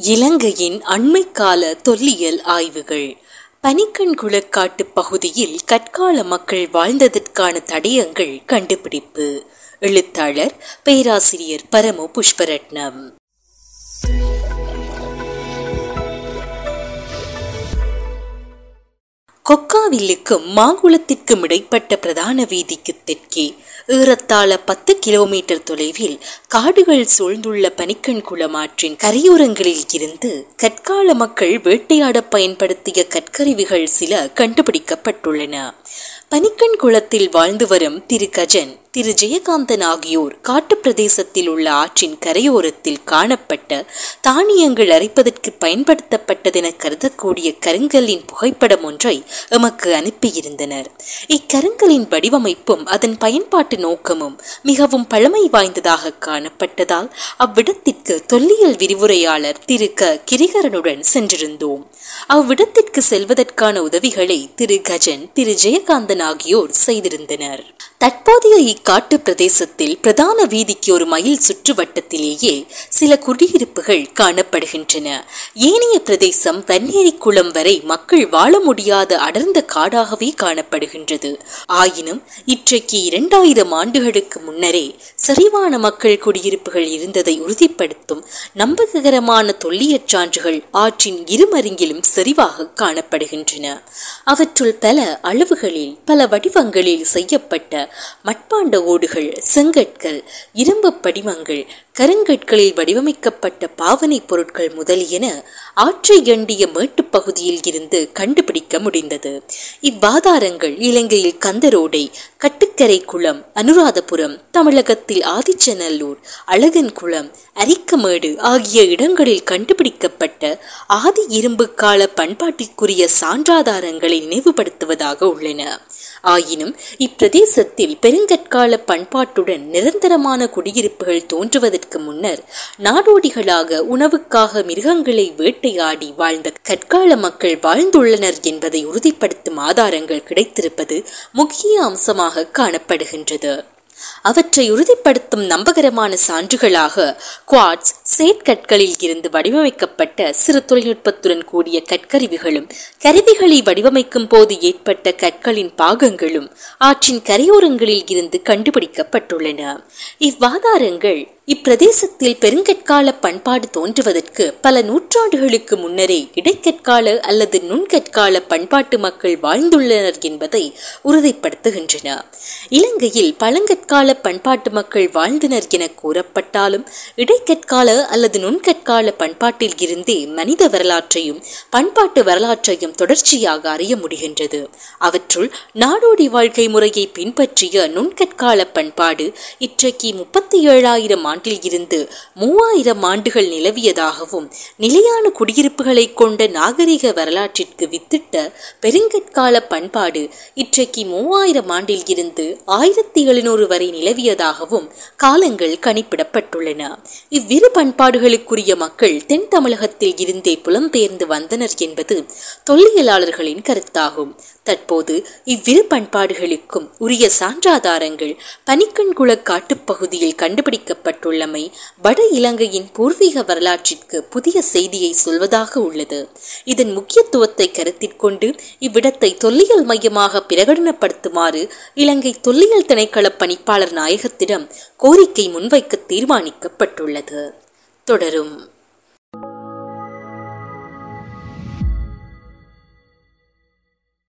இலங்கையின் அண்மைக்கால தொல்லியல் ஆய்வுகள். பனிக்கண்குளக்காட்டு பகுதியில் கற்கால மக்கள் வாழ்ந்ததற்கான தடயங்கள் கண்டுபிடிப்பு. எழுத்தாளர் பேராசிரியர் பரமு புஷ்பரட்னம். கொக்காவில்லுக்கும் மாங்குளத்திற்கும் இடைப்பட்ட பிரதான வீதிக்கு தெற்கே. ஏறத்தாழ பத்து கிலோமீட்டர் தொலைவில் காடுகள் சூழ்ந்துள்ள பனிக்கண்குளம் ஆற்றின் கரையோரங்களில் இருந்து கற்கால மக்கள் வேட்டையாட பயன்படுத்திய கற்கருவிகள் சில கண்டுபிடிக்கப்பட்டுள்ளன. பனிக்கண் குளத்தில் வாழ்ந்து வரும் திரு கஜன் திரு ஜெயகாந்தன் ஆகியோர் காட்டு பிரதேசத்தில் உள்ள ஆற்றின் கரையோரத்தில் காணப்பட்ட தானியங்கள் அரைப்பதற்கு பயன்படுத்தப்பட்டதென கருதக்கூடிய கருங்கல்லின் புகைப்படம் ஒன்றை எமக்கு அனுப்பியிருந்தனர். இக்கருங்கலின் வடிவமைப்பும் அதன் பயன்பாட்டு நோக்கமும் மிகவும் பழமை வாய்ந்ததாக காணப்பட்டதால் அவ்விடத்திற்கு தொல்லியல் விரிவுரையாளர் திரு க. கிரிகரனுடன் சென்றிருந்தோம். அவ்விடத்திற்கு செல்வதற்கான உதவிகளை திரு. கஜன் திரு. ஜெயகாந்தன் ஆகியோர் செய்திருந்தனர். தற்போதைய இக்காட்டு பிரதேசத்தில் பிரதான வீதிக்கு ஒரு மைல் சுற்றுவட்டத்திலேயே சில குடியிருப்புகள் காணப்படுகின்றன. ஏனைய பிரதேசம் வன்னேரி குளம் வரை மக்கள் வாழ முடியாத அடர்ந்த காடாகவே காணப்படுகின்றது. ஆயினும் இன்றைக்கு இரண்டாயிரம் ஆண்டுகளுக்கு முன்னரே சரிவான மக்கள் குடியிருப்புகள் இருந்ததை உறுதிப்படுத்தும் நம்பகரமான தொல்லியற் சான்றுகள் ஆற்றின் இருமருங்கிலும் செறிவாக காணப்படுகின்றன. அவற்றுள் பல அளவுகளில் பல வடிவங்களில் செய்யப்பட்ட மட்பாண்ட ஓடுகள் செங்கற்கள் இரும்பு படிமங்கள் கருங்கற்களில் வடிவமைக்கப்பட்ட பாவனை பொருட்கள் முதலியன ஆற்றை எண்டிய மேட்டுப்பகுதியில் இருந்து கண்டுபிடிக்க முடிந்தது. இவ்வாதாரங்கள் இலங்கையில் கந்தரோடை கட்டுக்கரை குளம் அனுராதபுரம் தமிழகத்தில் ஆதிச்சநல்லூர் அழகன் குளம் அரிக்கமேடு ஆகிய இடங்களில் கண்டுபிடிக்கப்பட்ட ஆதி இரும்பு கால பண்பாட்டிற்குரிய சான்றாதாரங்களை நினைவுபடுத்துவதாக உள்ளன. ஆயினும் இப்பிரதேசத்தில் பெருங்கற்கால பண்பாட்டுடன் நிரந்தரமான குடியிருப்புகள் தோன்றுவதற்கு முன்னர் நாடோடிகளாக உணவுக்காக மிருகங்களை வேட்டையாடி வாழ்ந்த கற்கால மக்கள் வாழ்ந்துள்ளனர் என்பதை உறுதிப்படுத்தும் ஆதாரங்கள் கிடைத்திருப்பது முக்கிய அம்சமாக காணப்படுகின்றது. அவற்றை உறுதிப்படுத்தும் நம்பகரமான சான்றுகளாக குவாட்ஸ் சேட்கற்களில் இருந்து வடிவமைக்கப்பட்ட சிறு தொழில்நுட்பத்துடன் கூடிய கற்கருவிகளும் கருவிகளை வடிவமைக்கும் போது ஏற்பட்ட கற்களின் பாகங்களும் ஆற்றின் கரையோரங்களில் இருந்து கண்டுபிடிக்கப்பட்டுள்ளன. இவ்வாதாரங்கள் இப்பிரதேசத்தில் பெருங்கற்கால பண்பாடு தோன்றுவதற்கு பல நூற்றாண்டுகளுக்கு முன்னரே இடைக்கற்கால அல்லது நுண்கற்கால பண்பாட்டு மக்கள் வாழ்ந்துள்ளனர் என்பதை உறுதிப்படுத்துகின்றன. இலங்கையில் பழங்கற்கால பண்பாட்டு மக்கள் வாழ்ந்தனர் என கூறப்பட்டாலும் இடைக்கற்கால அல்லது நுண்கற்கால பண்பாட்டில் இருந்தே மனித வரலாற்றையும் பண்பாட்டு வரலாற்றையும் தொடர்ச்சியாக அறிய முடிகின்றது. அவற்றுள் நாடோடி வாழ்க்கை முறையை பின்பற்றிய நுண்கற்கால பண்பாடு இற்றைக்கு முப்பத்தி ஏழாயிரம் ஆண்டில் இருந்து மூவாயிரம் ஆண்டுகள் நிலவியதாகவும் நிலையான குடியிருப்புகளை கொண்ட நாகரிக வரலாற்றிற்கு வித்திட்ட பெருங்கற்கால பண்பாடு இன்றைக்கு மூவாயிரம் ஆண்டில் இருந்து ஆயிரத்தி எழுநூறு வரை நிலவியதாகவும் காலங்கள் கணிப்பிடப்பட்டுள்ளன. இவ்விரு பண்பாடுகளுக்குரிய மக்கள் தென் தமிழகத்தில் இருந்தே புலம்பெயர்ந்து வந்தனர் என்பது தொல்லியலாளர்களின் கருத்தாகும். தற்போது இவ்விரு பண்பாடுகளுக்கும் உரிய சான்றாதாரங்கள் பனிக்கண்குள காட்டுப்பகுதியில் கண்டுபிடிக்கப்பட்டுள்ளமை வட இலங்கையின் பூர்வீக வரலாற்றிற்கு புதிய செய்தியை சொல்வதாக உள்ளது. இதன் முக்கியத்துவத்தை கருத்திற்கொண்டு இவ்விடத்தை தொல்லியல் மையமாக பிரகடனப்படுத்துமாறு இலங்கை தொல்லியல் திணைக்கள பணிப்பாளர் நாயகத்திடம் கோரிக்கை முன்வைக்க தீர்மானிக்கப்பட்டுள்ளது. தொடரும்.